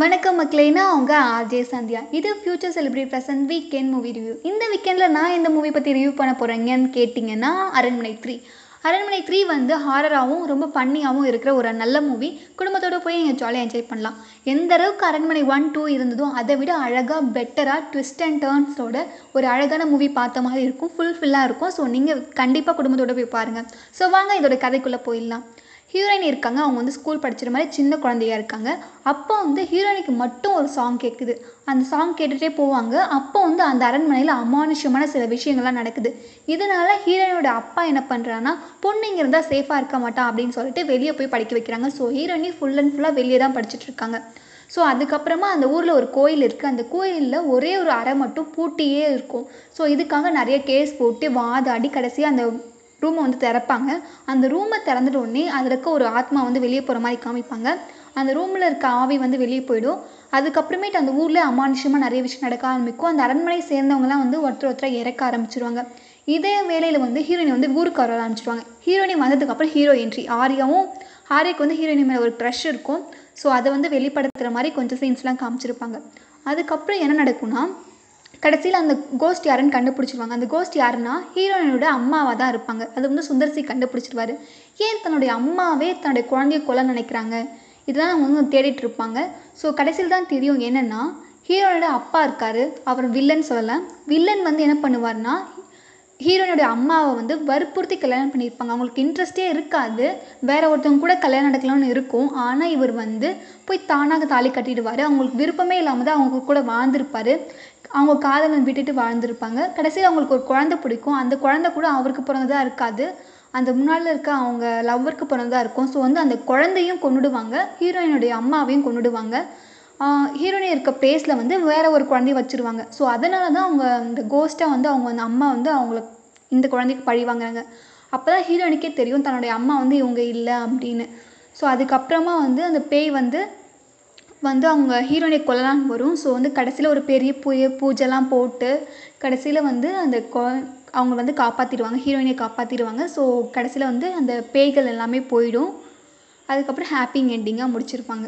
வணக்கம் மக்களே நான் உங்க ஆர்ஜே சந்தியா. இது future celebrity present weekend movie review இந்த வீக்கெண்டில் நான் இந்த மூவி பற்றி ரிவ்யூ பண்ண போகிறேங்கன்னு கேட்டிங்கன்னா அரண்மனை த்ரீ அரண்மனை த்ரீ வந்து ஹாரராகவும் ரொம்ப ஃபன்னியாகவும் இருக்கிற ஒரு நல்ல மூவி குடும்பத்தோடு போய் நீங்கள் ஜாலியாக என்ஜாய் பண்ணலாம். எந்த அளவுக்கு அரண்மனை ஒன் டூ இருந்ததோ அதை விட அழகாக பெட்டராக ட்விஸ்ட் அண்ட் டேர்ன்ஸோட ஒரு அழகான மூவி பார்த்த மாதிரி இருக்கும். ஃபுல்ஃபில்லாக இருக்கும். ஸோ நீங்கள் கண்டிப்பாக குடும்பத்தோடு போய் பாருங்கள் ஸோ வாங்க இதோட கதைக்குள்ளே போயிடலாம். ஹீரோயின் இருக்காங்க. அவங்க வந்து ஸ்கூல் படிச்சிற மாதிரி சின்ன குழந்தையா இருக்காங்க. அப்போ வந்து ஹீரோயினுக்கு மட்டும் ஒரு சாங் கேட்குது அந்த சாங் கேட்டுகிட்டே போவாங்க. அப்போ வந்து அந்த அரண்மனையில் அமானுஷ்யமான சில விஷயங்கள்லாம் நடக்குது. இதனால ஹீரோயினோட அப்பா என்ன பண்ணுறான்னா பொண்ணு இங்கே இருந்தால் சேஃபாக இருக்க மாட்டான் அப்படின்னு சொல்லிட்டு வெளியே போய் படிக்க வைக்கிறாங்க. ஸோ ஹீரோயினி ஃபுல் அண்ட் ஃபுல்லாக வெளியே தான் படிச்சுட்டு இருக்காங்க. ஸோ அதுக்கப்புறமா அந்த ஊரில் ஒரு கோயில் இருக்குது அந்த கோயிலில் ஒரே ஒரு அறை மட்டும் பூட்டியே இருக்கும். ஸோ இதுக்காக நிறைய கேஸ் போட்டு வாதாடி கடைசியாக அந்த ரூமை வந்து திறப்பாங்க. அந்த ரூமை திறந்துட்ட உடனே அதில் இருக்க ஒரு ஆத்மா வந்து வெளியே போகிற மாதிரி காமிப்பாங்க. அந்த ரூமில் இருக்க ஆவி வந்து வெளியே போயிடும். அதுக்கப்புறமேட்டு அந்த ஊரில் அமானுஷமாக நிறைய விஷயம் நடக்க ஆரம்பிக்கும். அந்த அரண்மனையை சேர்ந்தவங்கலாம் வந்து ஒருத்தர் ஒருத்தர் இறக்க ஆரம்பிச்சிருவாங்க. இதே வேலையில் வந்து ஹீரோயின் வந்து ஊருக்கு வர ஆரம்பிச்சிருவாங்க. ஹீரோயின் வந்ததுக்கப்புறம் ஹீரோ என்ட்ரி ஆரியாவும் ஆரியாக்கு வந்து ஹீரோயின் மேலே ஒரு க்ரஷ் இருக்கும். ஸோ அதை வந்து வெளிப்படுத்துகிற மாதிரி கொஞ்சம் சீன்ஸ்லாம் காமிச்சிருப்பாங்க. அதுக்கப்புறம் என்ன நடக்கும்னா கடைசியில் அந்த கோஸ்ட் யாருன்னு கண்டுபிடிச்சிருவாங்க. அந்த கோஸ்ட் யாருன்னா ஹீரோயினோட அம்மாவாக தான் இருப்பாங்க. அது வந்து சுந்தர்சி கண்டுபிடிச்சிருவாரு. ஏன் தன்னுடைய அம்மாவே தன்னுடைய குழந்தைய கொல்ல நினைக்கிறாங்க? இதெல்லாம் அவங்க வந்து தேடிட்டு இருப்பாங்க. ஸோ கடைசியில் தான் தெரியும் என்னென்னா ஹீரோனோட அப்பா இருக்கார். அவர் வில்லன் சொல்லலை. வில்லன் வந்து என்ன பண்ணுவார்னா ஹீரோனுடைய அம்மாவை வந்து வற்புறுத்தி கல்யாணம் பண்ணியிருப்பாங்க. அவங்களுக்கு இன்ட்ரெஸ்டே இருக்காது. வேற ஒருத்தவங்க கூட கல்யாணம் நடக்கலாம்னு இருக்கும். ஆனால் இவர் வந்து போய் தானாக தாலி கட்டிடுவார். அவங்களுக்கு விருப்பமே இல்லாமல் தான் அவங்க கூட வாழ்ந்திருப்பார். அவங்க காதலன் விட்டுட்டு வாழ்ந்துருப்பாங்க. கடைசியில் அவங்களுக்கு ஒரு குழந்தை பிடிக்கும். அந்த குழந்தை கூட அவருக்கு பிறந்ததாக இருக்காது. அந்த முன்னால் இருக்க அவங்க லவ்வருக்கு பிறந்ததாக இருக்கும். ஸோ வந்து அந்த குழந்தையும் கொண்டுடுவாங்க ஹீரோயினுடைய அம்மாவையும் கொண்டுடுவாங்க ஹீரோயின் இருக்க பிளேஸில் வந்து வேற ஒரு குழந்தைய வச்சுருவாங்க. ஸோ அதனால தான் அவங்க இந்த கோஸ்ட்டாக வந்து அவங்க அந்த அம்மா வந்து அவங்கள இந்த குழந்தைக்கு பழி வாங்குறாங்க. அப்போ தான் ஹீரோயினுக்கே தெரியும். தன்னுடைய அம்மா வந்து இவங்க இல்லை அப்படின்னு. ஸோ அதுக்கப்புறமா வந்து அந்த பேய் வந்து வந்து அவங்க ஹீரோயினை கொல்லலான்னு வரும். ஸோ வந்து கடைசியில் ஒரு பெரிய பூய பூஜைலாம் போட்டு கடைசியில் வந்து அந்த கொ அவங்க வந்து காப்பாற்றிடுவாங்க ஹீரோயினை காப்பாற்றிடுவாங்க ஸோ கடைசியில் வந்து அந்த பேய்கள் எல்லாமே போயிடும். அதுக்கப்புறம் ஹாப்பிங் எண்டிங்காக முடிச்சிருப்பாங்க.